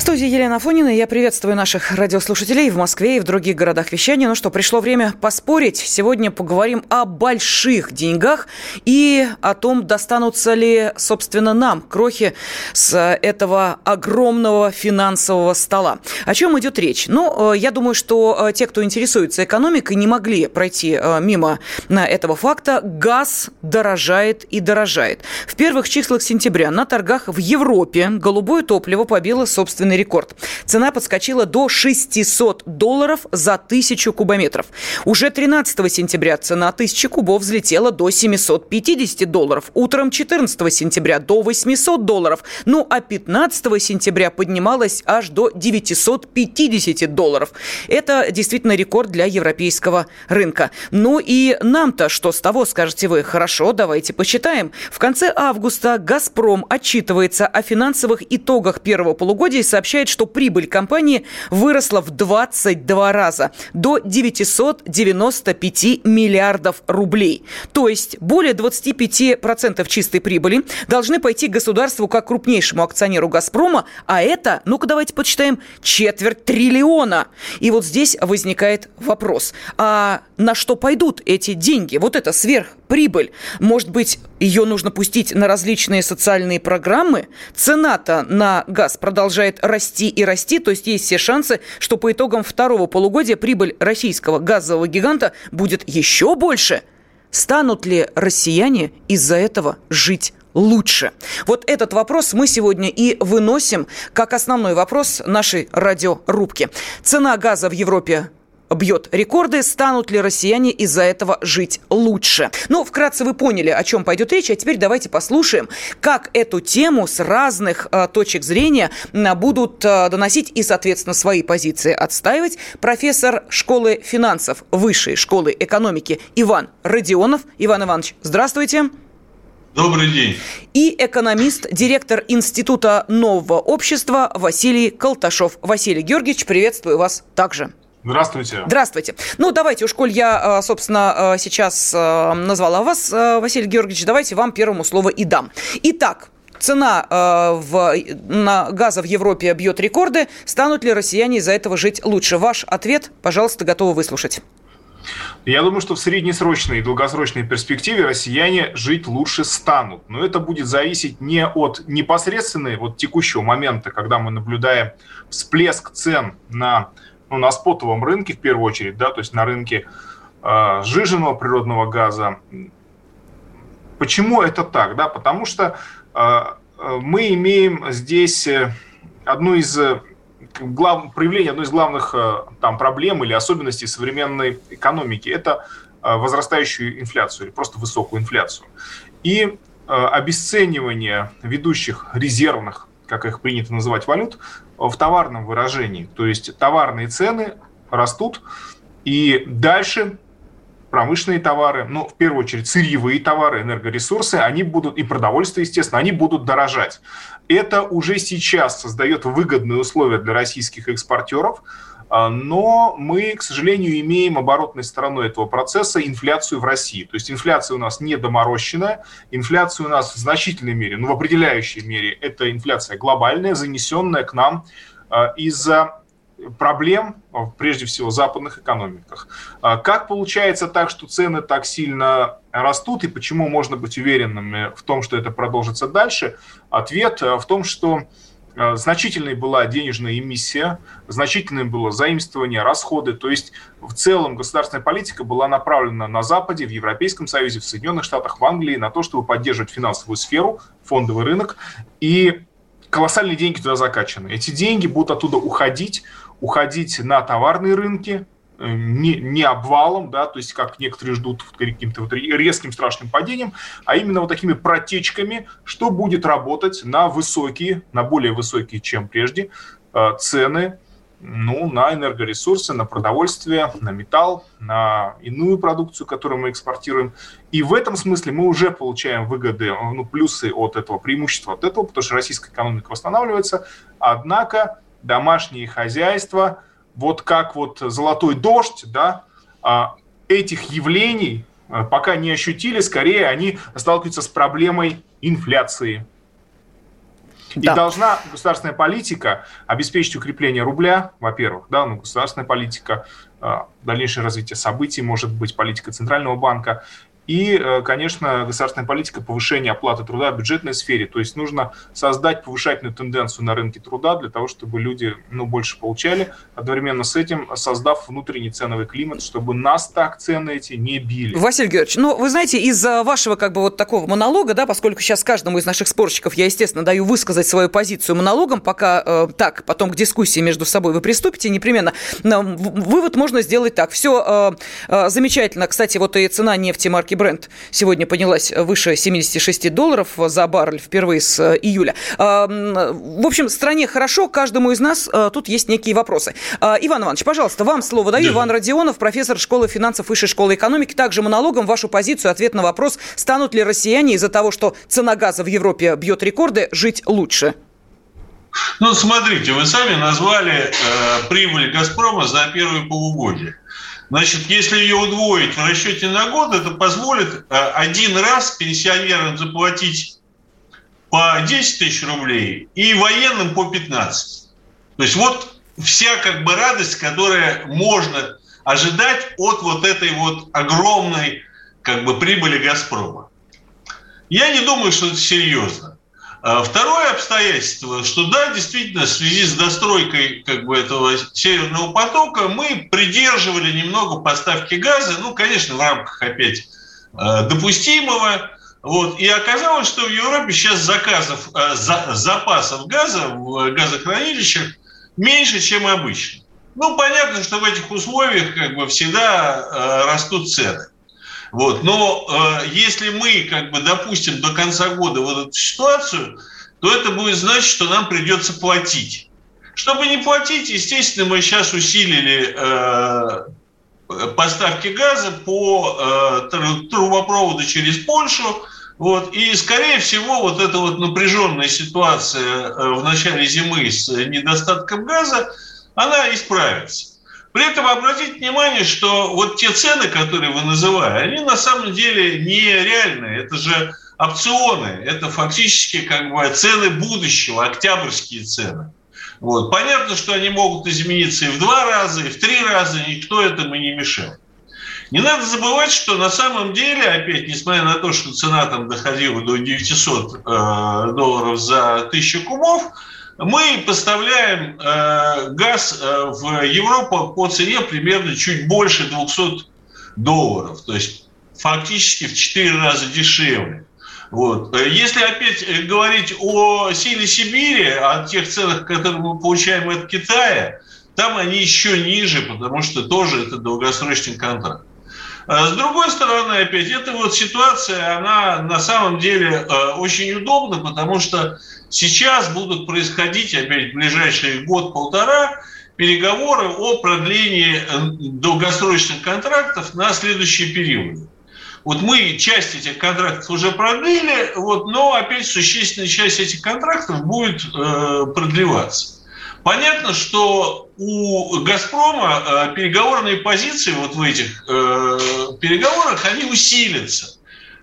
студии Елена Фонина. Я приветствую наших радиослушателей в Москве и в других городах вещания. Ну что, пришло время поспорить. Сегодня поговорим о больших деньгах и о том, достанутся ли, собственно, нам крохи с этого огромного финансового стола. О чем идет речь? Ну, э, я думаю, что э, те, кто интересуется экономикой, не могли пройти э, мимо этого факта. Газ дорожает и дорожает. В первых числах сентября на торгах в Европе голубое топливо побило собственный рекорд. Цена подскочила до 600 долларов за тысячу кубометров. Уже 13 сентября цена тысячи кубов взлетела до 750 долларов. Утром 14 сентября до 800 долларов. Ну а 15 сентября поднималась аж до 950 долларов. Это действительно рекорд для европейского рынка. Ну и нам-то что с того, скажете вы? Хорошо, давайте посчитаем. В конце августа «Газпром» отчитывается о финансовых итогах первого полугодия и сообщает, что прибыль компании выросла в 22 раза до 995 миллиардов рублей. То есть более 25% чистой прибыли должны пойти государству как крупнейшему акционеру «Газпрома», а это, ну-ка давайте почитаем, четверть триллиона. И вот здесь возникает вопрос, а на что пойдут эти деньги? Вот это сверхприбыль. Может быть, ее нужно пустить на различные социальные программы? Цена-то на газ продолжает расти и расти, то есть есть все шансы, что по итогам второго полугодия прибыль российского газового гиганта будет еще больше. Станут ли россияне из-за этого жить лучше? Вот этот вопрос мы сегодня и выносим как основной вопрос нашей радиорубки. Цена газа в Европе бьет рекорды. Станут ли россияне из-за этого жить лучше? Ну, вкратце вы поняли, о чем пойдет речь. А теперь давайте послушаем, как эту тему с разных э, точек зрения будут э, доносить и, соответственно, свои позиции отстаивать профессор школы финансов Высшей школы экономики Иван Родионов. Иван Иванович, здравствуйте. Добрый день. И экономист, директор Института нового общества Василий Колташов. Василий Георгиевич, приветствую вас также. Здравствуйте. Здравствуйте. Ну, давайте, уж коль я, э, собственно, э, сейчас э, назвала вас, Василий Георгиевич, давайте вам первому слово и дам. Итак, цена в, на газа в Европе бьет рекорды. Станут ли россияне из-за этого жить лучше? Ваш ответ, пожалуйста, готовы выслушать. Я думаю, что в среднесрочной и долгосрочной перспективе россияне жить лучше станут. Но это будет зависеть не от непосредственной, вот текущего момента, когда мы наблюдаем всплеск цен на ну, на спотовом рынке в первую очередь, да, то есть на рынке э, природного газа. Почему это так? Да? Потому что э, мы имеем здесь э, одну из э, глав, проявление одной из главных э, там, проблем или особенностей современной экономики. Это возрастающую инфляцию или просто высокую инфляцию. И обесценивание ведущих резервных как их принято называть, валют, в товарном выражении. То есть товарные цены растут, и дальше промышленные товары, ну, в первую очередь, сырьевые товары, энергоресурсы, они будут, и продовольствие, естественно, они будут дорожать. Это уже сейчас создает выгодные условия для российских экспортеров, но мы, к сожалению, имеем оборотной стороной этого процесса инфляцию в России. То есть инфляция у нас не доморощенная, инфляция у нас в значительной мере, ну в определяющей мере, это инфляция глобальная, занесенная к нам а, из-за проблем, прежде всего, в западных экономиках. А, как получается так, что цены так сильно растут, и почему можно быть уверенными в том, что это продолжится дальше? Ответ в том, что значительной была денежная эмиссия, значительным было заимствование, расходы. То есть в целом государственная политика была направлена на Западе, в Европейском Союзе, в Соединенных Штатах, в Англии на то, чтобы поддерживать финансовую сферу, фондовый рынок. И колоссальные деньги туда закачаны. Эти деньги будут оттуда уходить, уходить на товарные рынки, не, не обвалом, да, то есть как некоторые ждут каким-то вот резким страшным падением, а именно вот такими протечками, что будет работать на высокие, на более высокие, чем прежде, э, цены ну, на энергоресурсы, на продовольствие, на металл, на иную продукцию, которую мы экспортируем. И в этом смысле мы уже получаем выгоды, ну, плюсы от этого, преимущества от этого, потому что российская экономика восстанавливается. Однако домашние хозяйства, вот как вот золотой дождь, да, а, этих явлений а, пока не ощутили, скорее они сталкиваются с проблемой инфляции. И да. должна государственная политика обеспечить укрепление рубля, во-первых, да, ну, государственная политика, э, дальнейшее развитие событий, может быть, политика Центрального банка, и, э, конечно, государственная политика повышения оплаты труда в бюджетной сфере. То есть нужно создать повышательную тенденцию на рынке труда для того, чтобы люди ну, больше получали, одновременно с этим создав внутренний ценовый климат, чтобы нас так цены эти не били. Василий Георгиевич, ну, вы знаете, из вашего как бы вот такого монолога, да, поскольку сейчас каждому из наших спорщиков я, естественно, даю высказать свою позицию монологом, пока э, так, потом к дискуссии между собой вы приступите непременно, но вывод можно сделать так. Все э, э, замечательно. Кстати, вот и цена нефти марки Бренд сегодня поднялась выше 76 долларов за баррель впервые с э, июля. А, в общем, стране хорошо, каждому из нас э, тут есть некие вопросы. А, Иван Иванович, пожалуйста, вам слово даю. Да. Иван Родионов, профессор школы финансов Высшей школы экономики. Также монологом вашу позицию, ответ на вопрос, станут ли россияне из-за того, что цена газа в Европе бьет рекорды, жить лучше? Ну, смотрите, вы сами назвали э, прибыль «Газпрома» за первое полугодие. Значит, если ее удвоить в расчете на год, это позволит э, один раз пенсионерам заплатить по 10 тысяч рублей и военным по 15. То есть вот вся как бы радость, которая можно ожидать от вот этой вот огромной как бы прибыли «Газпрома». Я не думаю, что это серьезно. А второе обстоятельство, что да, действительно, в связи с достройкой как бы, этого северного потока мы придерживали немного поставки газа, ну, конечно, в рамках опять э, допустимого. Вот. И оказалось, что в Европе сейчас заказов, э, за, запасов газа в газохранилищах меньше, чем обычно. Ну, понятно, что в этих условиях как бы всегда растут цены. Вот. Но э, если мы как бы допустим до конца года вот эту ситуацию, то это будет значить, что нам придется платить. Чтобы не платить, естественно, мы сейчас усилили э, поставки газа по э, трубопроводу через Польшу. Вот, и, скорее всего, вот эта вот напряженная ситуация э, в начале зимы с недостатком газа, она исправится. При этом обратите внимание, что вот те цены, которые вы называете, они на самом деле нереальные. Это же опционы, это фактически как бы цены будущего, октябрьские цены. Вот. Понятно, что они могут измениться и в два раза, и в три раза, никто этому не мешал. Не надо забывать, что на самом деле, опять, несмотря на то, что цена там доходила до 900 э, долларов за 1000 кубов, мы поставляем э, газ э, в Европу по цене примерно чуть больше 200 долларов, то есть фактически в 4 раза дешевле. Вот. Если опять говорить о силе Сибири, о тех ценах, которые мы получаем от Китая, там они еще ниже, потому что тоже это долгосрочный контракт. А с другой стороны, опять, эта вот ситуация, она на самом деле э, очень удобна, потому что Сейчас будут происходить, опять в ближайший год-полтора, переговоры о продлении долгосрочных контрактов на следующий период. Вот мы часть этих контрактов уже продлили, вот, но опять существенная часть этих контрактов будет э, продлеваться. Понятно, что у «Газпрома» э, переговорные позиции вот в этих э, переговорах, они усилятся.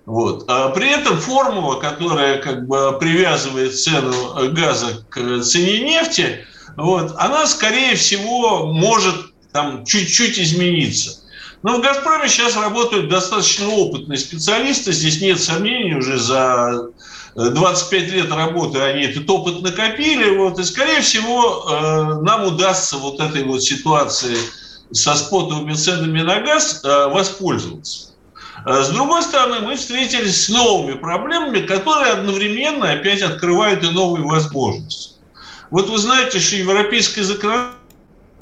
Вот. А при этом формула, которая как бы привязывает цену газа к цене нефти, вот, она, скорее всего, может там чуть-чуть измениться. Но в «Газпроме» сейчас работают достаточно опытные специалисты, здесь нет сомнений, уже за 25 лет работы они этот опыт накопили, вот, и, скорее всего, э, нам удастся вот этой вот ситуации со спотовыми ценами на газ э, воспользоваться. А с другой стороны, мы встретились с новыми проблемами, которые одновременно опять открывают и новые возможности. Вот вы знаете, что европейское законодательство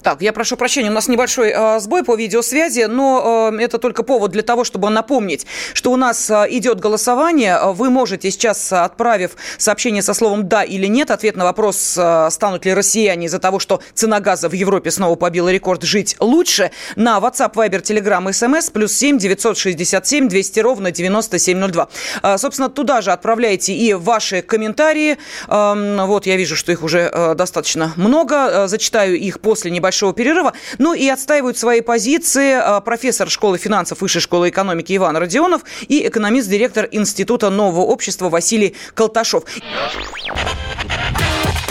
Так, я прошу прощения, у нас небольшой э, сбой по видеосвязи, но э, это только повод для того, чтобы напомнить, что у нас э, идет голосование. Вы можете сейчас, отправив сообщение со словом «да» или «нет», ответ на вопрос, э, станут ли россияне из-за того, что цена газа в Европе снова побила рекорд, жить лучше, на WhatsApp, Viber, Telegram, SMS, плюс 7 967 200 ровно 9702. Э, собственно, туда же отправляйте и ваши комментарии. Э, вот, я вижу, что их уже э, достаточно много. Э, зачитаю их после небольшого небольшого перерыва. Ну и отстаивают свои позиции а, профессор школы финансов Высшей школы экономики Иван Родионов и экономист-директор Института нового общества Василий Колташов.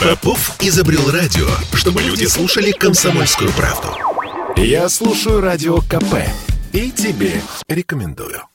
Попов изобрел радио, чтобы люди слушали комсомольскую правду. Я слушаю радио КП и тебе рекомендую.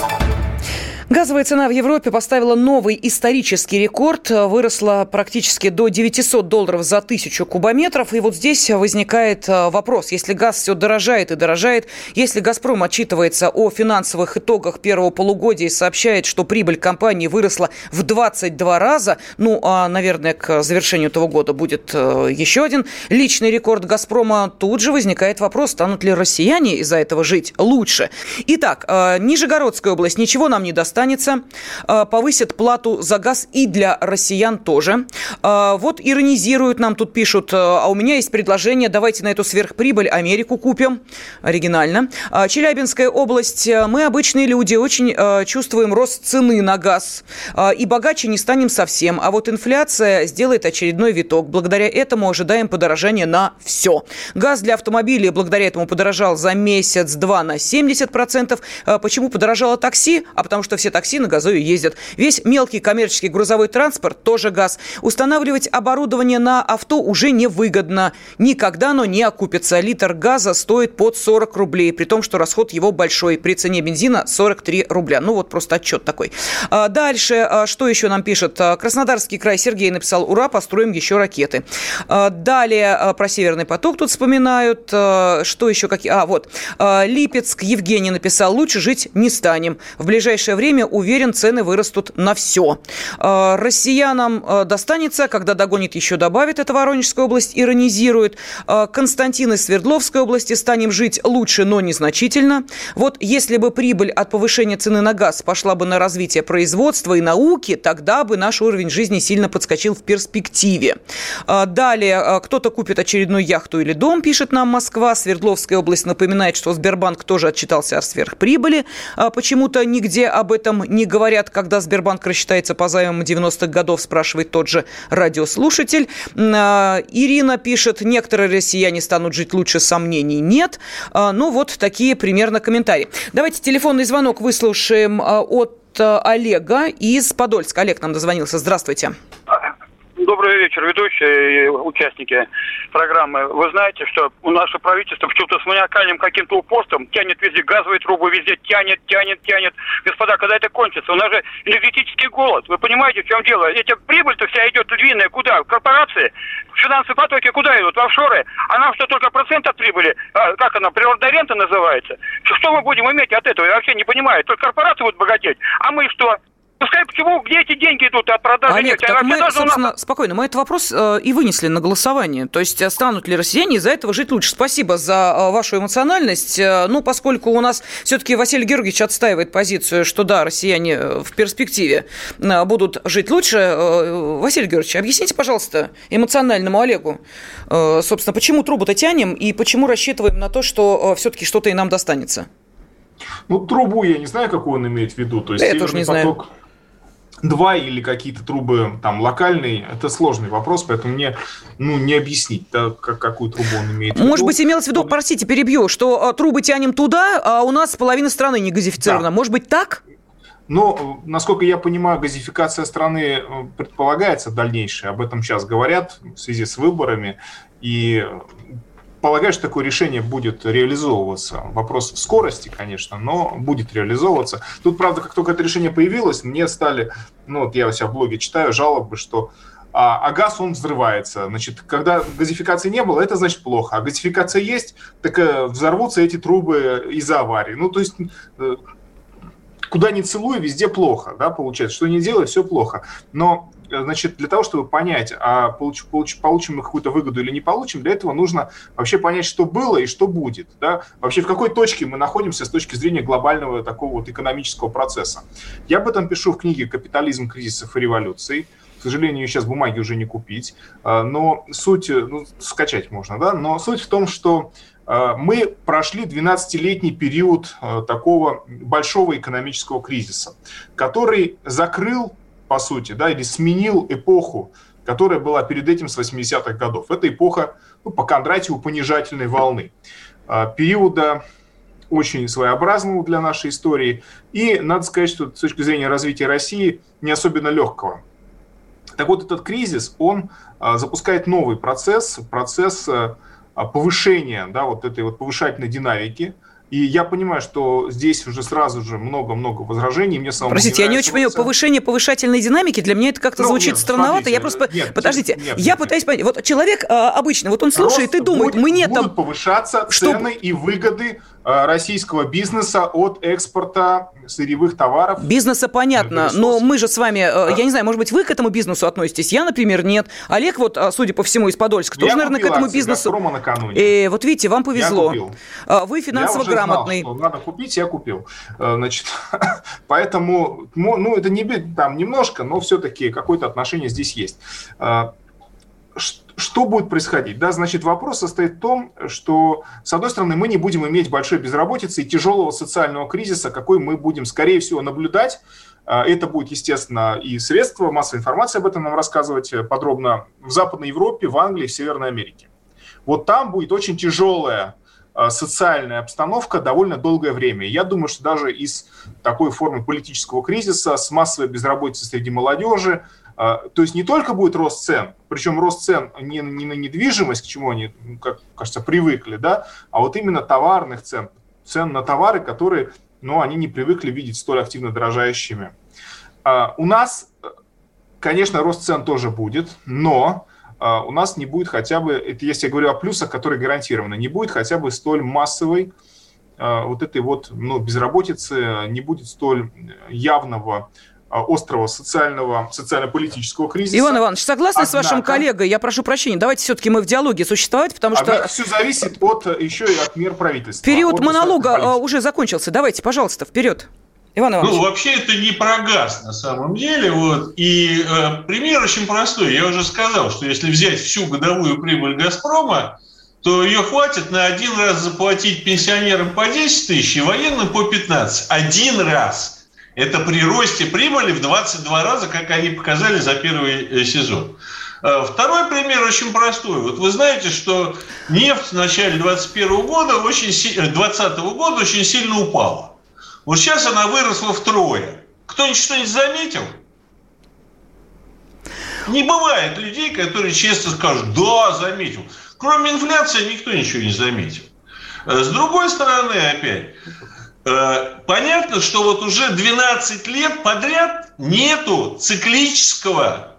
Газовая цена в Европе поставила новый исторический рекорд. Выросла практически до 900 долларов за тысячу кубометров. И вот здесь возникает э, вопрос. Если газ все дорожает и дорожает, если «Газпром» отчитывается о финансовых итогах первого полугодия и сообщает, что прибыль компании выросла в 22 раза, ну, а, наверное, к завершению этого года будет э, еще один личный рекорд «Газпрома», тут же возникает вопрос, станут ли россияне из-за этого жить лучше. Итак, э, Нижегородская область ничего нам не достанет останется. А, повысят плату за газ и для россиян тоже. А, вот иронизируют нам тут пишут, а у меня есть предложение, давайте на эту сверхприбыль Америку купим. Оригинально. Челябинская область. Мы обычные люди, очень чувствуем рост цены на газ. И богаче не станем совсем. А вот инфляция сделает очередной виток. Благодаря этому ожидаем подорожания на все. Газ для автомобилей благодаря этому подорожал за месяц-два на 70%. Почему подорожало такси? А потому что все такси на газове ездят. Весь мелкий коммерческий грузовой транспорт тоже газ. Устанавливать оборудование на авто уже невыгодно. Никогда оно не окупится. Литр газа стоит под 40 рублей, при том, что расход его большой. При цене бензина 43 рубля. Ну вот просто отчет такой. А дальше, а что еще нам пишет? А, Краснодарский край Сергей написал, ура, построим еще ракеты. Далее про Северный поток тут вспоминают. Что еще? Какие? А, вот. Липецк Евгений написал, лучше жить не станем. В ближайшее время, уверен, цены вырастут на все. А, россиянам а, достанется, когда догонит, еще добавит, это Воронежская область, иронизирует. А, Константин из Свердловской области, станем жить лучше, но незначительно. Вот если бы прибыль от повышения цены на газ пошла бы на развитие производства и науки, тогда бы наш уровень жизни сильно подскочил в перспективе. Далее, кто-то купит очередную яхту или дом, пишет нам Москва. Свердловская область напоминает, что Сбербанк тоже отчитался о сверхприбыли. Почему-то нигде об этом этом не говорят, когда Сбербанк рассчитается по займам 90-х годов, спрашивает тот же радиослушатель. А, Ирина пишет, некоторые россияне станут жить лучше, сомнений нет. А, ну, вот такие примерно комментарии. Давайте телефонный звонок выслушаем а, от Олега из Подольска. Олег нам дозвонился. Здравствуйте. Добрый вечер, ведущие и участники программы. Вы знаете, что у наше правительство почему-то с маниакальным каким-то упорством тянет везде газовые трубы, везде тянет, тянет, тянет. Господа, когда это кончится? У нас же энергетический голод. Вы понимаете, в чем дело? Эти прибыль-то вся идет львиная куда? В корпорации? Финансовые потоки куда идут? В офшоры? А нам что, только процент от прибыли? А, как она, природная рента называется? Что мы будем иметь от этого? Я вообще не понимаю. Только корпорации будут богатеть. А мы что? Пускай почему, где эти деньги идут от продажи Олег, нефти? Так мы, собственно, нас... спокойно, мы этот вопрос э, и вынесли на голосование. То есть, станут ли россияне из-за этого жить лучше? Спасибо за э, вашу эмоциональность. Э, ну, поскольку у нас все-таки Василий Георгиевич отстаивает позицию, что да, россияне э, в перспективе э, будут жить лучше. Э, Василий Георгиевич, объясните, пожалуйста, эмоциональному Олегу, э, собственно, почему трубу-то тянем и почему рассчитываем на то, что э, все-таки что-то и нам достанется? Ну, трубу я не знаю, какую он имеет в виду. То есть, я тоже не поток... знаю два или какие-то трубы там локальные, это сложный вопрос, поэтому мне ну, не объяснить, да, как, какую трубу он имеет в виду. Может быть, имелось в виду, простите, перебью, что а, трубы тянем туда, а у нас половина страны не газифицирована. Да. Может быть, так? Но, насколько я понимаю, газификация страны э, предполагается дальнейшая. Об этом сейчас говорят в связи с выборами. И полагаю, что такое решение будет реализовываться. Вопрос скорости, конечно, но будет реализовываться. Тут, правда, как только это решение появилось, мне стали, ну вот я у себя в блоге читаю жалобы, что а, а газ, он взрывается. Значит, когда газификации не было, это значит плохо. А газификация есть, так э, взорвутся эти трубы из-за аварии. Ну, то есть э, куда ни целуй, везде плохо, да, получается. Что не делай, все плохо. Но значит, для того, чтобы понять, а получ, получ, получим мы какую-то выгоду или не получим, для этого нужно вообще понять, что было и что будет. Да? Вообще, в какой точке мы находимся с точки зрения глобального такого вот экономического процесса. Я об этом пишу в книге «Капитализм кризисов и революций». К сожалению, сейчас бумаги уже не купить. Э, но суть, ну, скачать можно, да, но суть в том, что мы прошли 12-летний период такого большого экономического кризиса, который закрыл по сути, да, или сменил эпоху, которая была перед этим с 80-х годов. Это эпоха ну, по Кондратьеву понижательной волны. А, периода очень своеобразного для нашей истории. И надо сказать, что с точки зрения развития России не особенно легкого. Так вот, этот кризис, он а, запускает новый процесс, процесс а, повышения да, вот этой вот повышательной динамики – и я понимаю, что здесь уже сразу же много-много возражений. Мне самому Простите, не я не очень понимаю, повышение повышательной динамики, для меня это как-то ну, звучит нет, странновато. Смотрите, я просто... Нет, Подождите, нет, я нет, пытаюсь понять. Вот человек а, обычно, вот он слушает и думает, будет, мы нет будут там... повышаться что... цены и выгоды Э, российского бизнеса от экспорта сырьевых товаров. Бизнеса понятно, но мы же с вами, а? я не знаю, может быть, вы к этому бизнесу относитесь, я, например, нет. Олег, вот, а, судя по всему, из Подольска, тоже, я наверное, к этому бизнесу... накануне. И вот видите, вам повезло. Вы финансово я грамотный. Знал, что надо купить, я купил. Значит, поэтому, ну, это не там немножко, но все-таки какое-то отношение здесь есть что будет происходить? Да, значит, вопрос состоит в том, что, с одной стороны, мы не будем иметь большой безработицы и тяжелого социального кризиса, какой мы будем, скорее всего, наблюдать. А, это будет, естественно, и средства массовой информации об этом нам рассказывать подробно в Западной Европе, в Англии, в Северной Америке. Вот там будет очень тяжелая социальная обстановка довольно долгое время. Я думаю, что даже из такой формы политического кризиса, с массовой безработицей среди молодежи, а, то есть не только будет рост цен, причем рост цен не, не на недвижимость, к чему они, ну, как кажется, привыкли, да, а вот именно товарных цен, цен на товары, которые, ну, они не привыкли видеть столь активно дорожающими. А, у нас, конечно, рост цен тоже будет, но у нас не будет хотя бы, это если я говорю о плюсах, которые гарантированы, не будет хотя бы столь массовой вот этой вот ну, безработицы, не будет столь явного а, острого социального, социально-политического кризиса. Иван Иванович, согласны Однако, с вашим коллегой? Я прошу прощения, давайте все-таки мы в диалоге существовать, потому что... все зависит от, еще и от мер правительства. Период монолога а, уже закончился. Давайте, пожалуйста, вперед. Иван Иванович. Ну, вообще это не про газ на самом деле. Вот. И э, пример очень простой. Я уже сказал, что если взять всю годовую прибыль «Газпрома», то ее хватит на один раз заплатить пенсионерам по 10 тысяч и военным по 15. Один раз – это при росте прибыли в 22 раза, как они показали за первый э, сезон. Э, второй пример очень простой. Вот вы знаете, что нефть в начале 2021 года, очень, 2020 э, года очень сильно упала. Вот сейчас она выросла втрое. Кто-нибудь что-нибудь заметил? Не бывает людей, которые честно скажут, да, заметил. Кроме инфляции никто ничего не заметил. С другой стороны, опять, Э, понятно, что вот уже 12 лет подряд нету циклического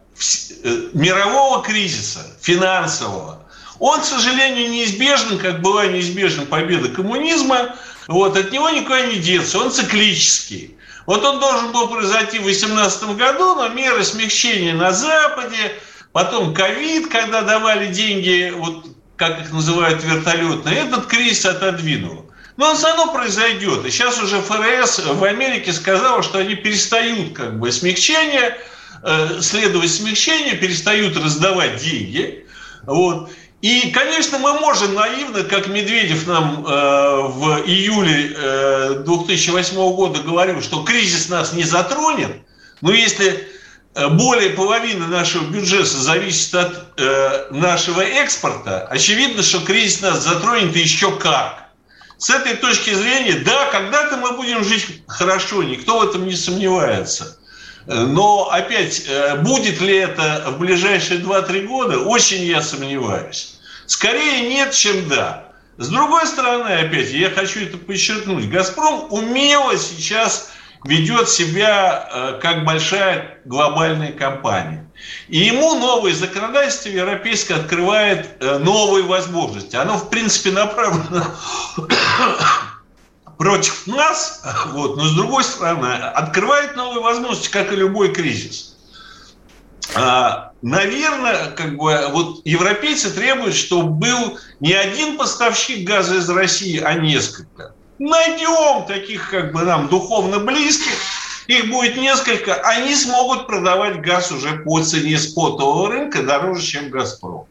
э, мирового кризиса финансового. Он, к сожалению, неизбежен, как была неизбежна победа коммунизма. Вот, от него никуда не деться, он циклический. Вот он должен был произойти в 2018 году, но меры смягчения на Западе, потом ковид, когда давали деньги, вот как их называют вертолетные, этот кризис отодвинул. Но он все равно произойдет. И сейчас уже ФРС в Америке сказала, что они перестают как бы смягчение, э, следовать смягчению, перестают раздавать деньги. Вот. И, конечно, мы можем наивно, как Медведев нам э, в июле э, 2008 года говорил, что кризис нас не затронет, но если э, более половины нашего бюджета зависит от э, нашего экспорта, очевидно, что кризис нас затронет еще как. С этой точки зрения, да, когда-то мы будем жить хорошо, никто в этом не сомневается. Но опять, э, будет ли это в ближайшие 2-3 года, очень я сомневаюсь. Скорее нет, чем да. С другой стороны, опять, я хочу это подчеркнуть, «Газпром» умело сейчас ведет себя э, как большая глобальная компания. И ему новое законодательство европейское открывает э, новые возможности. Оно, в принципе, направлено против нас, вот, но с другой стороны, открывает новые возможности, как и любой кризис. А, наверное, как бы вот европейцы требуют, чтобы был не один поставщик газа из России, а несколько. Найдем таких как бы нам духовно близких, их будет несколько, они смогут продавать газ уже по цене спотового рынка дороже, чем «Газпром».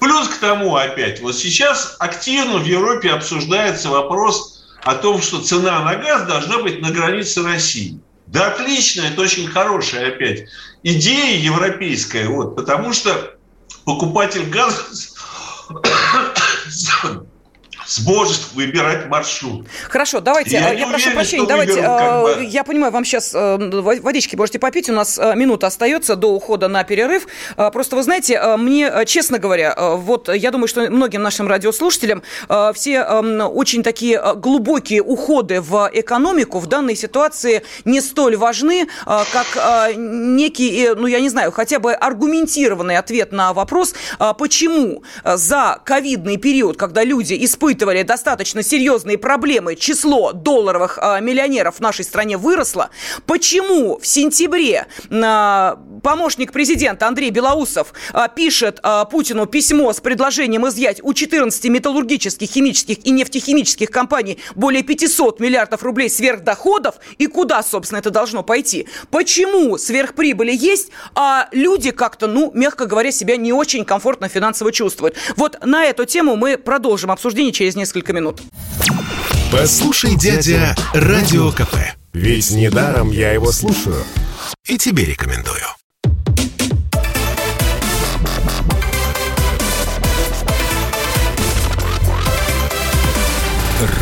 Плюс к тому опять, вот сейчас активно в Европе обсуждается вопрос о том, что цена на газ должна быть на границе России. Да отлично, это очень хорошая опять идея европейская, вот, потому что покупатель газа сможет выбирать маршрут. Хорошо, давайте, я, я прошу уверен, прощения, давайте, выберу, как бы... я понимаю, вам сейчас э, водички можете попить, у нас э, минута остается до ухода на перерыв. Э, просто вы знаете, мне, честно говоря, вот я думаю, что многим нашим радиослушателям все очень такие глубокие уходы в экономику в данной ситуации не столь важны, как некий, ну я не знаю, хотя бы аргументированный ответ на вопрос, почему за ковидный период, когда люди испытывают испытывали достаточно серьезные проблемы, число долларовых э, миллионеров в нашей стране выросло. Почему в сентябре э, помощник президента Андрей Белоусов э, пишет Путину письмо с предложением изъять у 14 металлургических, химических и нефтехимических компаний более 500 миллиардов рублей сверхдоходов и куда, собственно, это должно пойти? Почему сверхприбыли есть, а люди как-то, ну, мягко говоря, себя не очень комфортно финансово чувствуют? Вот на эту тему мы продолжим обсуждение через через несколько минут. Послушай, дядя, Радио КП. Ведь недаром я его слушаю. И тебе рекомендую.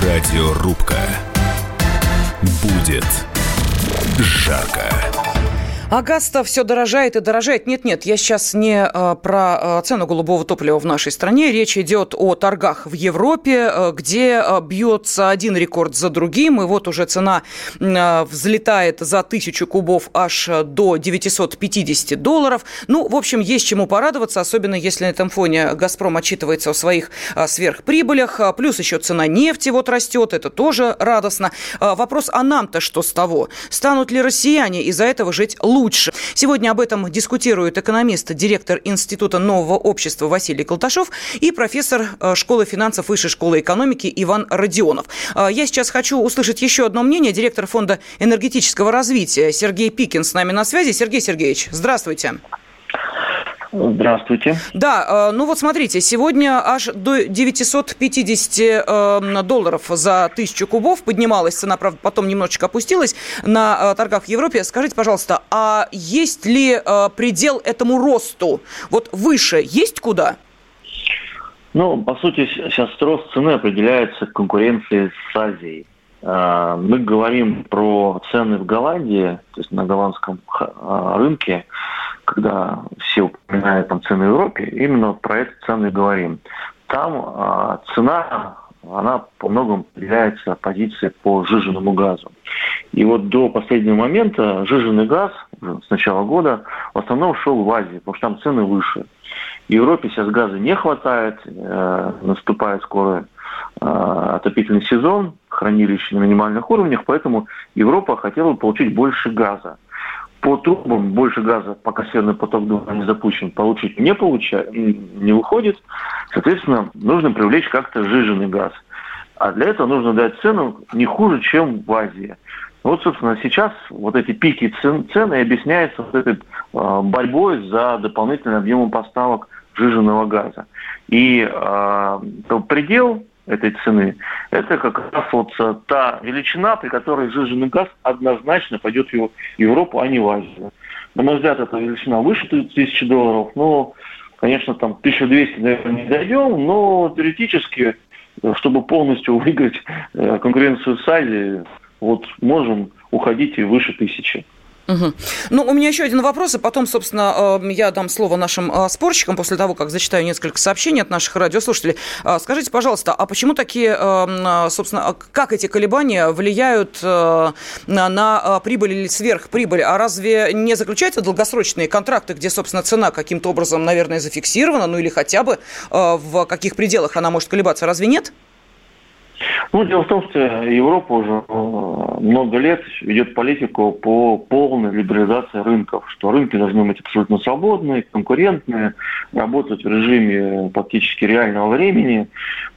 Радиорубка. Будет жарко. А газ-то все дорожает и дорожает. Нет-нет, я сейчас не э, про э, цену голубого топлива в нашей стране. Речь идет о торгах в Европе, э, где бьется один рекорд за другим. И вот уже цена взлетает за тысячу кубов аж до 950 долларов. Ну, в общем, есть чему порадоваться, особенно если на этом фоне «Газпром» отчитывается о своих сверхприбылях. Плюс еще цена нефти вот растет, это тоже радостно. Э, вопрос, а нам-то что с того? Станут ли россияне из-за этого жить лучше? Лучше. Сегодня об этом дискутирует экономист, директор Института нового общества Василий Колташов и профессор э, школы финансов Высшей школы экономики Иван Родионов. Э, я сейчас хочу услышать еще одно мнение. Директор Фонда энергетического развития Сергей Пикин с нами на связи. Сергей Сергеевич, здравствуйте. Здравствуйте. Да, э, ну вот смотрите, сегодня аж до 950 э, долларов за тысячу кубов поднималась цена, правда, потом немножечко опустилась на э, торгах в Европе. Скажите, пожалуйста, а есть ли предел этому росту? Вот выше есть куда? Ну, по сути, сейчас рост цены определяется конкуренцией с Азией. Мы говорим про цены в Голландии, то есть на голландском рынке когда все упоминают там цены в Европе, именно про эту цену и говорим. Там а, цена, она по многому определяется позицией по жиженному газу. И вот до последнего момента жиженый газ с начала года в основном шел в Азии, потому что там цены выше. В Европе сейчас газа не хватает, э, наступает скоро э, отопительный сезон, хранилище на минимальных уровнях, поэтому Европа хотела получить больше газа по трубам больше газа, пока Северный поток-2 не запущен, получить не, получа... не выходит. Соответственно, нужно привлечь как-то сжиженный газ. А для этого нужно дать цену не хуже, чем в Азии. Вот, собственно, сейчас вот эти пики цен, цены объясняются вот этой э, борьбой за дополнительным объемом поставок сжиженного газа. И э, предел этой цены, это как раз вот э, та величина, при которой сжиженный газ однозначно пойдет в Европу, а не в Азию. На мой взгляд, эта величина выше 1000 долларов, но, конечно, там 1200, наверное, не дойдем, но теоретически, чтобы полностью выиграть э, конкуренцию с Азией, вот можем уходить и выше тысячи. Угу. Ну, у меня еще один вопрос, и потом, собственно, э, я дам слово нашим э, спорщикам после того, как зачитаю несколько сообщений от наших радиослушателей. Э, скажите, пожалуйста, а почему такие, собственно, а как эти колебания влияют на прибыль или сверхприбыль? А разве не заключаются долгосрочные контракты, где, собственно, цена каким-то образом, наверное, зафиксирована, ну или хотя бы в каких пределах она может колебаться? Разве нет? Ну, дело в том, что Европа уже э, много лет ведет политику по полной либерализации рынков, что рынки должны быть абсолютно свободные, конкурентные, работать в режиме практически реального времени,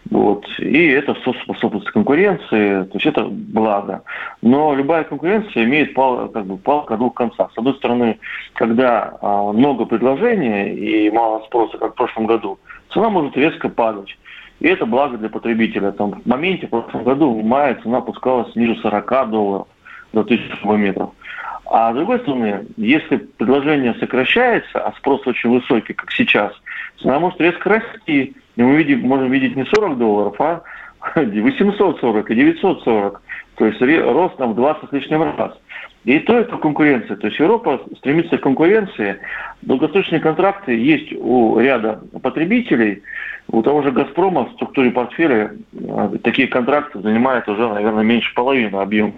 вот, и это способствует конкуренции, то есть это благо. Но любая конкуренция имеет пал, как бы палка двух концах. С одной стороны, когда а, много предложений и мало спроса, как в прошлом году, цена может резко падать. И это благо для потребителя. Там, в моменте, в прошлом году, в мае цена опускалась ниже 40 долларов за тысячу кубометров. А с другой стороны, если предложение сокращается, а спрос очень высокий, как сейчас, цена может резко расти. И мы видим, можем видеть не 40 долларов, а 840 и 940. То есть рост там в 20 с лишним раз. И то это конкуренция. То есть Европа стремится к конкуренции. Долгосрочные контракты есть у ряда потребителей. У того же «Газпрома» в структуре портфеля э, такие контракты занимают уже, наверное, меньше половины объемов.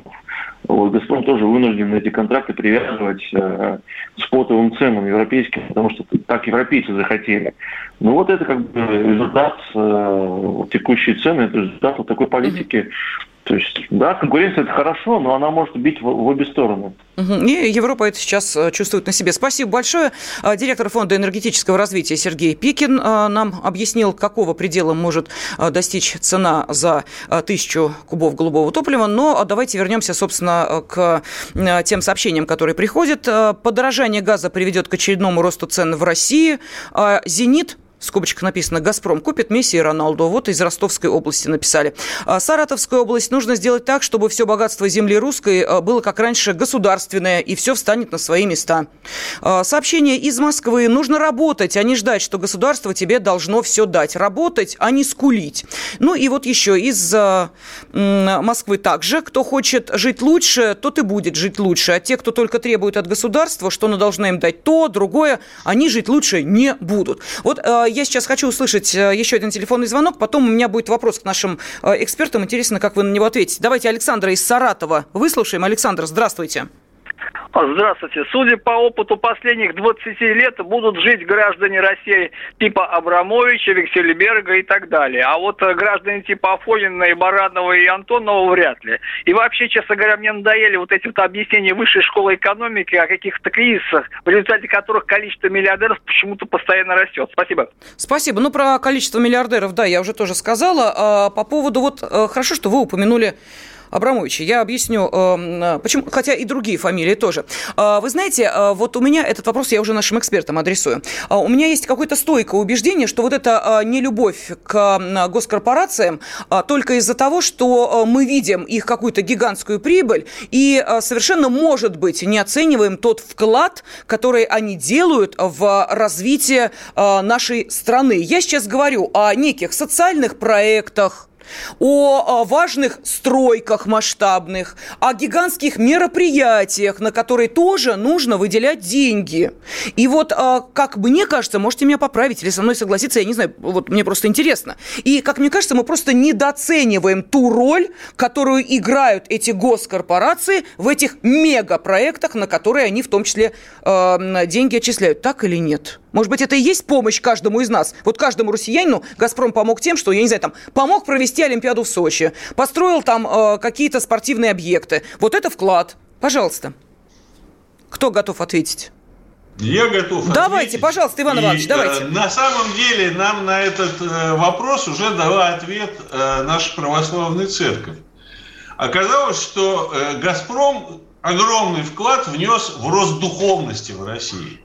Вот, «Газпром» тоже вынужден эти контракты привязывать э, спотовым ценам европейским, потому что так европейцы захотели. Ну вот это как бы результат э, текущей цены, это результат вот такой политики то есть, да, конкуренция это хорошо, но она может бить в, в обе стороны. И Европа это сейчас э, чувствует на себе. Спасибо большое. Э, директор Фонда энергетического развития Сергей Пикин э, нам объяснил, какого предела может достичь цена за тысячу кубов голубого топлива. Но давайте вернемся, собственно, к тем сообщениям, которые приходят. Подорожание газа приведет к очередному росту цен в России. «Зенит» в скобочках написано «Газпром купит Месси Роналду». Вот из Ростовской области написали. А Саратовская область нужно сделать так, чтобы все богатство земли русской а, было, как раньше, государственное, и все встанет на свои места. А, сообщение из Москвы. Нужно работать, а не ждать, что государство тебе должно все дать. Работать, а не скулить. Ну и вот еще из Москвы также. Кто хочет жить лучше, тот и будет жить лучше. А те, кто только требует от государства, что оно должно им дать то, другое, они жить лучше не будут. Вот я сейчас хочу услышать э, еще один телефонный звонок, потом у меня будет вопрос к нашим э, экспертам. Интересно, как вы на него ответите. Давайте Александра из Саратова выслушаем. Александр, здравствуйте. Здравствуйте. Судя по опыту последних 20 лет, будут жить граждане России типа Абрамовича, Виксельберга и так далее. А вот э, граждане типа Афонина и Баранова и Антонова вряд ли. И вообще, честно говоря, мне надоели вот эти вот объяснения высшей школы экономики о каких-то кризисах, в результате которых количество миллиардеров почему-то постоянно растет. Спасибо. Спасибо. Ну, про количество миллиардеров, да, я уже тоже сказала. А по поводу вот, э, хорошо, что вы упомянули Абрамовича. Я объясню, эм, почему, хотя и другие фамилии тоже. А, вы знаете, э, вот у меня этот вопрос я уже нашим экспертам адресую. А, у меня есть какое-то стойкое убеждение, что вот эта нелюбовь к госкорпорациям только из-за того, что э, мы видим их какую-то гигантскую прибыль и э, совершенно, может быть, не оцениваем тот вклад, который они делают в развитие нашей страны. Я сейчас говорю о неких социальных проектах, о важных стройках масштабных, о гигантских мероприятиях, на которые тоже нужно выделять деньги. И вот, а, как мне кажется, можете меня поправить или со мной согласиться, я не знаю, вот мне просто интересно. И, как мне кажется, мы просто недооцениваем ту роль, которую играют эти госкорпорации в этих мегапроектах, на которые они в том числе э, деньги отчисляют. Так или нет? Может быть, это и есть помощь каждому из нас? Вот каждому россиянину «Газпром» помог тем, что, я не знаю, там, помог провести Олимпиаду в Сочи, построил там э, какие-то спортивные объекты. Вот это вклад. Пожалуйста. Кто готов ответить? Я готов. Давайте, ответить. пожалуйста, Иван Иванович, и, давайте. Э, на самом деле нам на этот э, вопрос уже дала ответ э, наша православная церковь. Оказалось, что э, Газпром огромный вклад внес в рост духовности в России.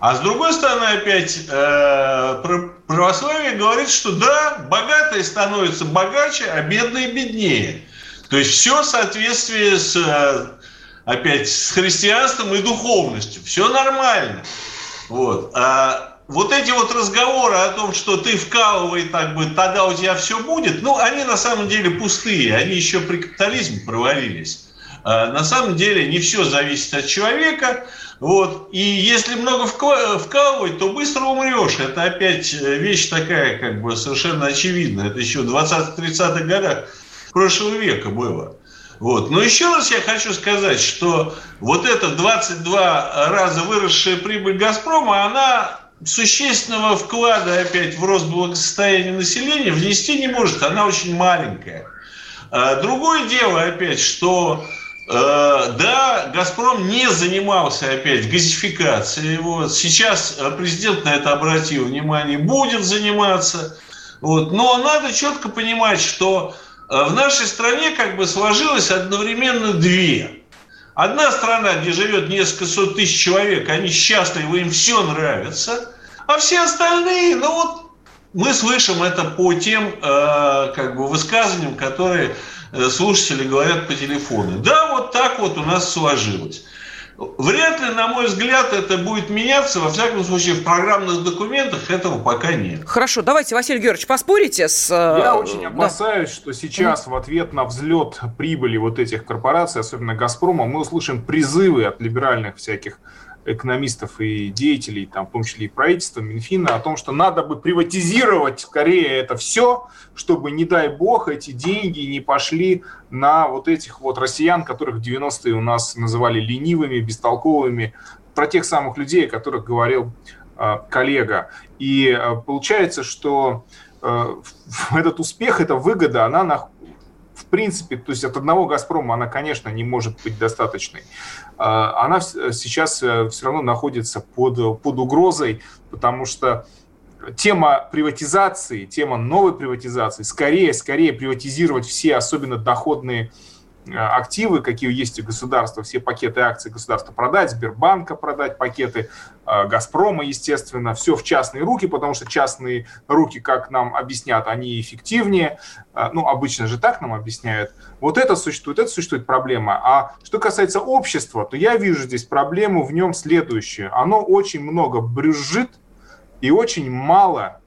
А с другой стороны, опять, э, православие говорит, что да, богатые становятся богаче, а бедные беднее. То есть все в соответствии с, э, опять, с христианством и духовностью. Все нормально. Вот. А вот эти вот разговоры о том, что ты вкалывай, так бы, тогда у тебя все будет, ну, они на самом деле пустые. Они еще при капитализме провалились. На самом деле не все зависит от человека. Вот. И если много вкалывать, то быстро умрешь. Это опять вещь такая, как бы совершенно очевидная. Это еще в 20-30-х годах прошлого века было. Вот. Но еще раз я хочу сказать, что вот эта 22 раза выросшая прибыль «Газпрома», она существенного вклада опять в рост благосостояния населения внести не может. Она очень маленькая. А другое дело опять, что э, да, «Газпром» не занимался опять газификацией. Вот. Сейчас президент на это обратил внимание, будет заниматься. Вот. Но надо четко понимать, что Э, в нашей стране как бы сложилось одновременно две. Одна страна, где живет несколько сот тысяч человек, они счастливы, им все нравится, а все остальные, ну вот мы слышим это по тем э, как бы высказываниям, которые э, слушатели говорят по телефону. Да, вот так вот у нас сложилось. Вряд ли, на мой взгляд, это будет меняться. Во всяком случае, в программных документах этого пока нет. Хорошо, давайте, Василий Георгиевич, поспорите с... Э, Я очень опасаюсь, да. что сейчас в ответ на взлет прибыли вот этих корпораций, особенно «Газпрома», мы услышим призывы от либеральных всяких экономистов и деятелей, там, в том числе и правительства, Минфина, о том, что надо бы приватизировать скорее это все, чтобы, не дай бог, эти деньги не пошли на вот этих вот россиян, которых в 90-е у нас называли ленивыми, бестолковыми, про тех самых людей, о которых говорил э, коллега. И э, получается, что э, этот успех, эта выгода, она на, в принципе, то есть от одного «Газпрома» она, конечно, не может быть достаточной. А, она сейчас э, все равно находится под, под угрозой, потому что тема приватизации, тема новой приватизации, скорее, скорее приватизировать все, особенно доходные Э, активы, какие есть у государства, все пакеты акций государства продать, Сбербанка продать, пакеты э, Газпрома, естественно, все в частные руки, потому что частные руки, как нам объяснят, они эффективнее. Э, ну, обычно же так нам объясняют. Вот это существует, это существует проблема. А что касается общества, то я вижу здесь проблему в нем следующее. Оно очень много брюзжит и очень мало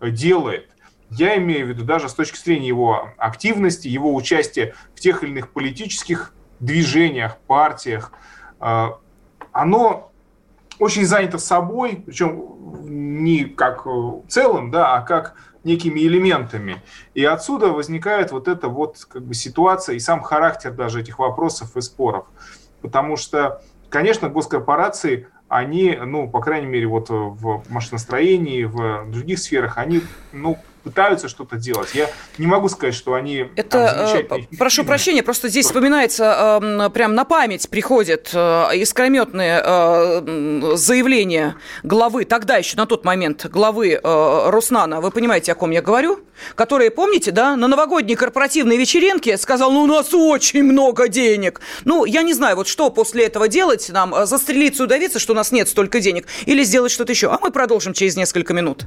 делает. Я имею в виду даже с точки зрения его активности, его участия в тех или иных политических движениях, партиях. А, оно очень занято собой, причем не как целым, да, а как некими элементами. И отсюда возникает вот эта вот как бы ситуация и сам характер даже этих вопросов и споров. Потому что, конечно, госкорпорации они, ну, по крайней мере, вот в машиностроении, в других сферах, они, ну, пытаются что-то делать. Я не могу сказать, что они Это, там, э, прошу прощения, просто здесь вспоминается, э, прям на память приходит э, искрометное э, заявление главы, тогда еще на тот момент главы э, Руснана, вы понимаете, о ком я говорю? Который, помните, да, на новогодней корпоративной вечеринке сказал, ну, у нас очень много денег. Ну, я не знаю, вот что после этого делать, нам застрелиться, удавиться, что у нас нет столько денег, или сделать что-то еще. А мы продолжим через несколько минут.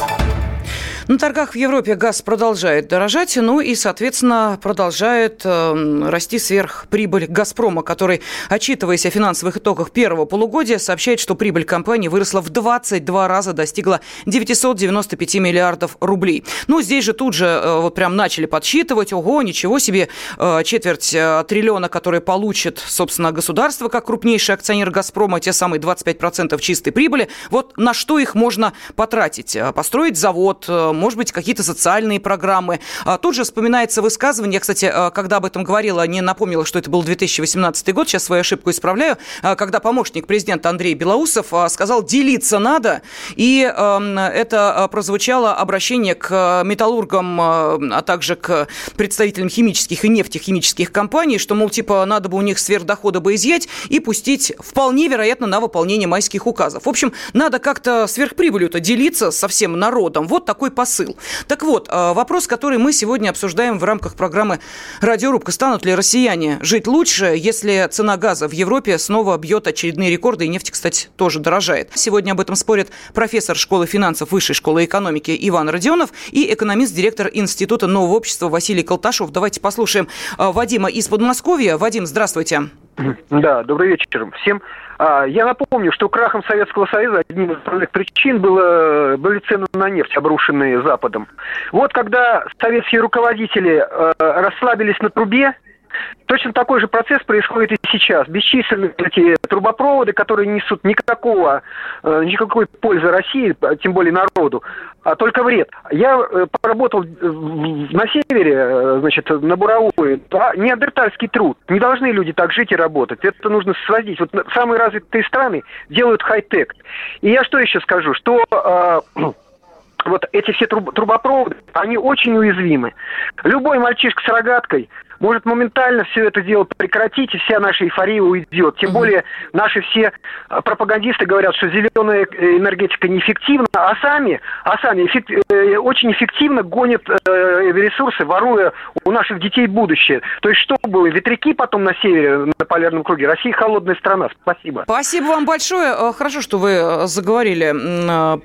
На торгах в Европе газ продолжает дорожать, ну и, соответственно, продолжает э, расти сверхприбыль «Газпрома», который, отчитываясь о финансовых итогах первого полугодия, сообщает, что прибыль компании выросла в 22 раза, достигла 995 миллиардов рублей. Ну, здесь же тут же э, вот прям начали подсчитывать, ого, ничего себе, э, четверть э, триллиона, которые получит, собственно, государство как крупнейший акционер «Газпрома», те самые 25% чистой прибыли, вот на что их можно потратить? Э, построить завод, э, может быть, какие-то социальные программы. А, тут же вспоминается высказывание, я, кстати, а, когда об этом говорила, не напомнила, что это был 2018 год, сейчас свою ошибку исправляю, а, когда помощник президента Андрей Белоусов сказал, делиться надо, и это прозвучало обращение к металлургам, а также к представителям химических и нефтехимических компаний, что, мол, типа, надо бы у них сверхдохода бы изъять и пустить вполне вероятно на выполнение майских указов. В общем, надо как-то сверхприбылью-то делиться со всем народом. Вот такой посыл посыл. Так вот, вопрос, который мы сегодня обсуждаем в рамках программы «Радиорубка». Станут ли россияне жить лучше, если цена газа в Европе снова бьет очередные рекорды, и нефть, кстати, тоже дорожает? Сегодня об этом спорят профессор школы финансов Высшей школы экономики Иван Родионов и экономист-директор Института нового общества Василий Колташов. Давайте послушаем Вадима из Подмосковья. Вадим, здравствуйте. Да, добрый вечер всем. А, я напомню, что крахом Советского Союза одним из основных причин было, были цены на нефть, обрушенные Западом. Вот когда советские руководители э, расслабились на трубе, Точно такой же процесс происходит и сейчас. Бесчисленные эти трубопроводы, которые несут никакого, э, никакой пользы России, а тем более народу, а только вред. Я э, поработал на севере, э, значит, на буровой. А неандертальский труд. Не должны люди так жить и работать. Это нужно сводить. Вот самые развитые страны делают хай-тек. И я что еще скажу, что вот эти все труб, трубопроводы, они очень уязвимы. Любой мальчишка с рогаткой может моментально все это дело прекратить, и вся наша эйфория уйдет. Тем более наши все а, пропагандисты говорят, что зеленая э, энергетика неэффективна, а сами, а сами эффект, э, очень эффективно гонят э, ресурсы, воруя у наших детей будущее. То есть что было? Ветряки потом на севере, на полярном круге. Россия холодная страна. Спасибо. Спасибо вам большое. Э, хорошо, что вы э, заговорили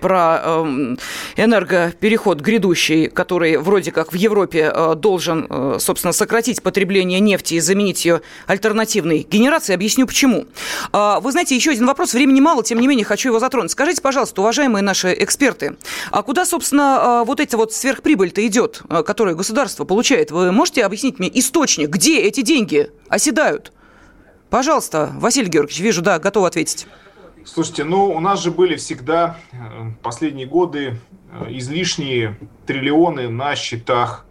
про эм, энергопереход грядущий, который вроде как в Европе должен, собственно, сократить потребления нефти и заменить ее альтернативной генерацией. Объясню почему. А, вы знаете, еще один вопрос. Времени мало, тем не менее, хочу его затронуть. Скажите, пожалуйста, уважаемые наши эксперты, а куда, собственно, а, вот эта вот сверхприбыль-то идет, а, которую государство получает? Вы можете объяснить мне источник, где эти деньги оседают? Пожалуйста, Василий Георгиевич, вижу, да, готов ответить. Слушайте, ну у нас же были всегда э, последние годы э, излишние триллионы на счетах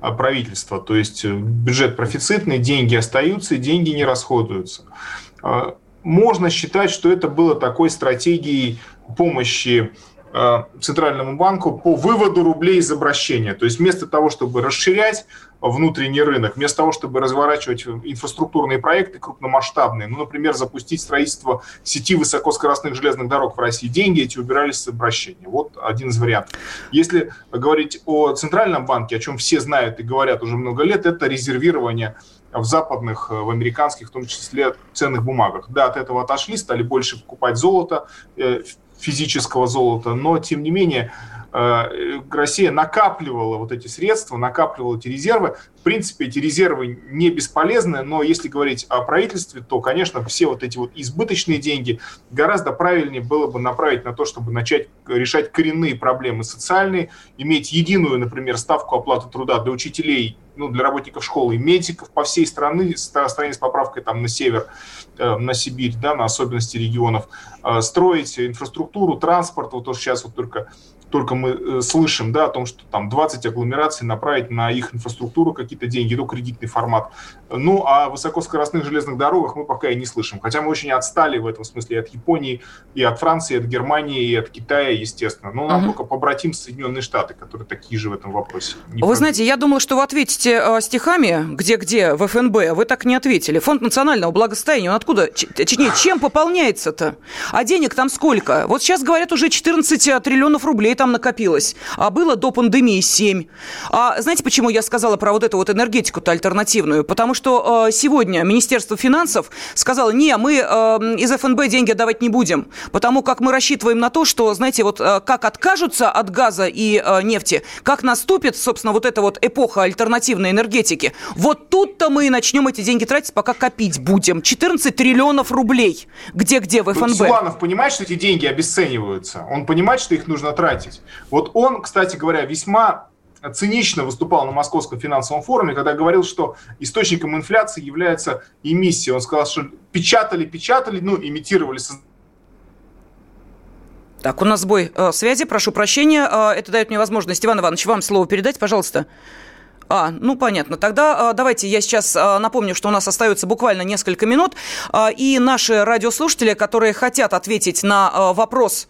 правительства. То есть э, бюджет профицитный, деньги остаются, деньги не расходуются. А, можно считать, что это было такой стратегией помощи а, Центральному банку по выводу рублей из обращения. То есть вместо того, чтобы расширять внутренний рынок, вместо того, чтобы разворачивать инфраструктурные проекты крупномасштабные, ну, например, запустить строительство сети высокоскоростных железных дорог в России, деньги эти убирались с обращения. Вот один из вариантов. Если говорить о Центральном банке, о чем все знают и говорят уже много лет, это резервирование в западных, в американских, в том числе, ценных бумагах. Да, от этого отошли, стали больше покупать золото, э, физического золота, но, тем не менее, Россия накапливала вот эти средства, накапливала эти резервы. В принципе, эти резервы не бесполезны, но если говорить о правительстве, то, конечно, все вот эти вот избыточные деньги гораздо правильнее было бы направить на то, чтобы начать решать коренные проблемы социальные, иметь единую, например, ставку оплаты труда для учителей, ну, для работников школы и медиков по всей стране, стране с поправкой там на север, э, на Сибирь, да, на особенности регионов, э, строить инфраструктуру, транспорт, вот то, сейчас вот только только мы э, слышим, да, о том, что там 20 агломераций направить на их инфраструктуру какие-то деньги, ну, кредитный формат. Ну, а о высокоскоростных железных дорогах мы пока и не слышим. Хотя мы очень отстали в этом смысле от Японии, и от Франции, и от Германии, и от Китая, естественно. Но нам угу. только побратим Соединенные Штаты, которые такие же в этом вопросе. Не вы знаете, я думала, что вы ответите э, стихами, где-где, в ФНБ. Вы так не ответили. Фонд национального благосостояния, он откуда, точнее, чем пополняется-то? А денег там сколько? Вот сейчас говорят уже 14 э, триллионов рублей там накопилось. А было до пандемии 7. А знаете, почему я сказала про вот эту вот энергетику-то альтернативную? Потому что э, сегодня Министерство финансов сказало, не, мы э, из ФНБ деньги отдавать не будем, потому как мы рассчитываем на то, что, знаете, вот э, как откажутся от газа и э, нефти, как наступит, собственно, вот эта вот эпоха альтернативной энергетики, вот тут-то мы и начнем эти деньги тратить, пока копить будем. 14 триллионов рублей. Где-где в ФНБ? Суланов понимает, что эти деньги обесцениваются. Он понимает, что их нужно тратить есть. Вот он, кстати говоря, весьма цинично выступал на Московском финансовом форуме, когда говорил, что источником инфляции является эмиссия. Он сказал, что печатали, печатали, ну, имитировали так, у нас сбой э, связи, прошу прощения. Э, это дает мне возможность, Иван Иванович, вам слово передать, пожалуйста. А, ну понятно. Тогда а, давайте я сейчас напомню, что у нас остается буквально несколько минут. И наши радиослушатели, которые хотят ответить на вопрос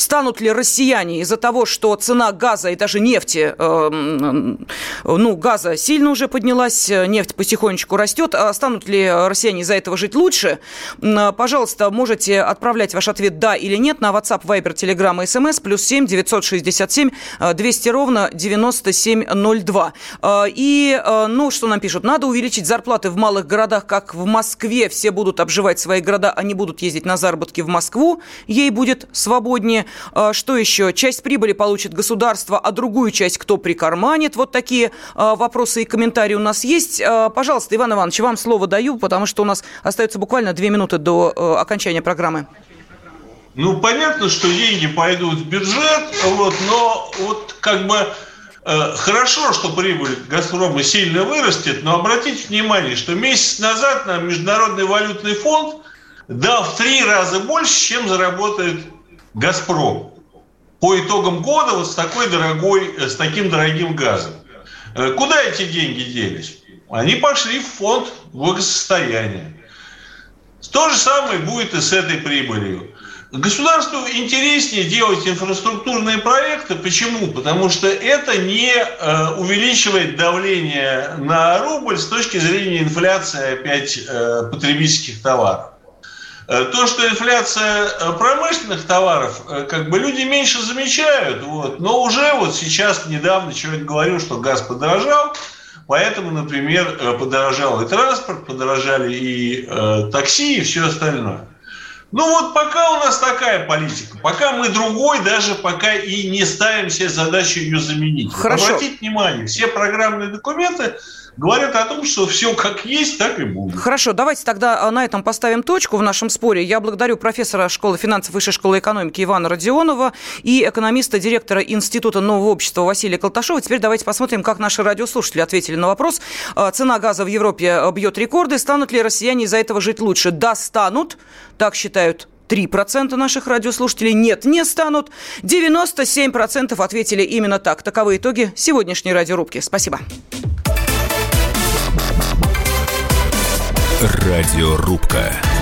станут ли россияне из-за того, что цена газа и даже нефти, э, ну, газа сильно уже поднялась, нефть потихонечку растет, а станут ли россияне из-за этого жить лучше? Пожалуйста, можете отправлять ваш ответ «да» или «нет» на WhatsApp, Viber, Telegram и SMS, плюс 7 967 200 ровно 9702. И, ну, что нам пишут? Надо увеличить зарплаты в малых городах, как в Москве. Все будут обживать свои города, они будут ездить на заработки в Москву. Ей будет свободнее. А, что еще? Часть прибыли получит государство, а другую часть кто прикарманит? Вот такие а, вопросы и комментарии у нас есть. А, пожалуйста, Иван Иванович, вам слово даю, потому что у нас остается буквально две минуты до окончания программы. Ну, понятно, что деньги пойдут в бюджет, вот, но вот как бы э, хорошо, что прибыль «Газпрома» сильно вырастет, но обратите внимание, что месяц назад нам Международный валютный фонд дал в три раза больше, чем заработает «Газпром» по итогам года вот с такой дорогой, э, с таким дорогим газом. Э, куда эти деньги делись? Они пошли в фонд благосостояния. То же самое будет и с этой прибылью. Государству интереснее делать инфраструктурные проекты. Почему? Потому что это не э, увеличивает давление на рубль с точки зрения инфляции опять потребительских товаров. Э, то, что инфляция э, промышленных товаров, э, как бы люди меньше замечают, вот, но уже вот сейчас недавно человек говорил, что газ подорожал, поэтому, например, подорожал и транспорт, подорожали и э, такси и все остальное. Ну вот пока у нас такая политика, пока мы другой, даже пока и не ставим себе задачу ее заменить. Хорошо. Обратите внимание, все программные документы говорят о том, что все как есть, так и будет. Хорошо, давайте тогда а, на этом поставим точку в нашем споре. Я благодарю профессора школы финансов Высшей школы экономики Ивана Родионова и экономиста, директора Института нового общества Василия Колташова. Теперь давайте посмотрим, как наши радиослушатели ответили на вопрос. А, цена газа в Европе а, бьет рекорды. Станут ли россияне из-за этого жить лучше? Да, станут. Так считают 3% наших радиослушателей нет, не станут. 97% ответили именно так. Таковы итоги сегодняшней радиорубки. Спасибо. Радиорубка.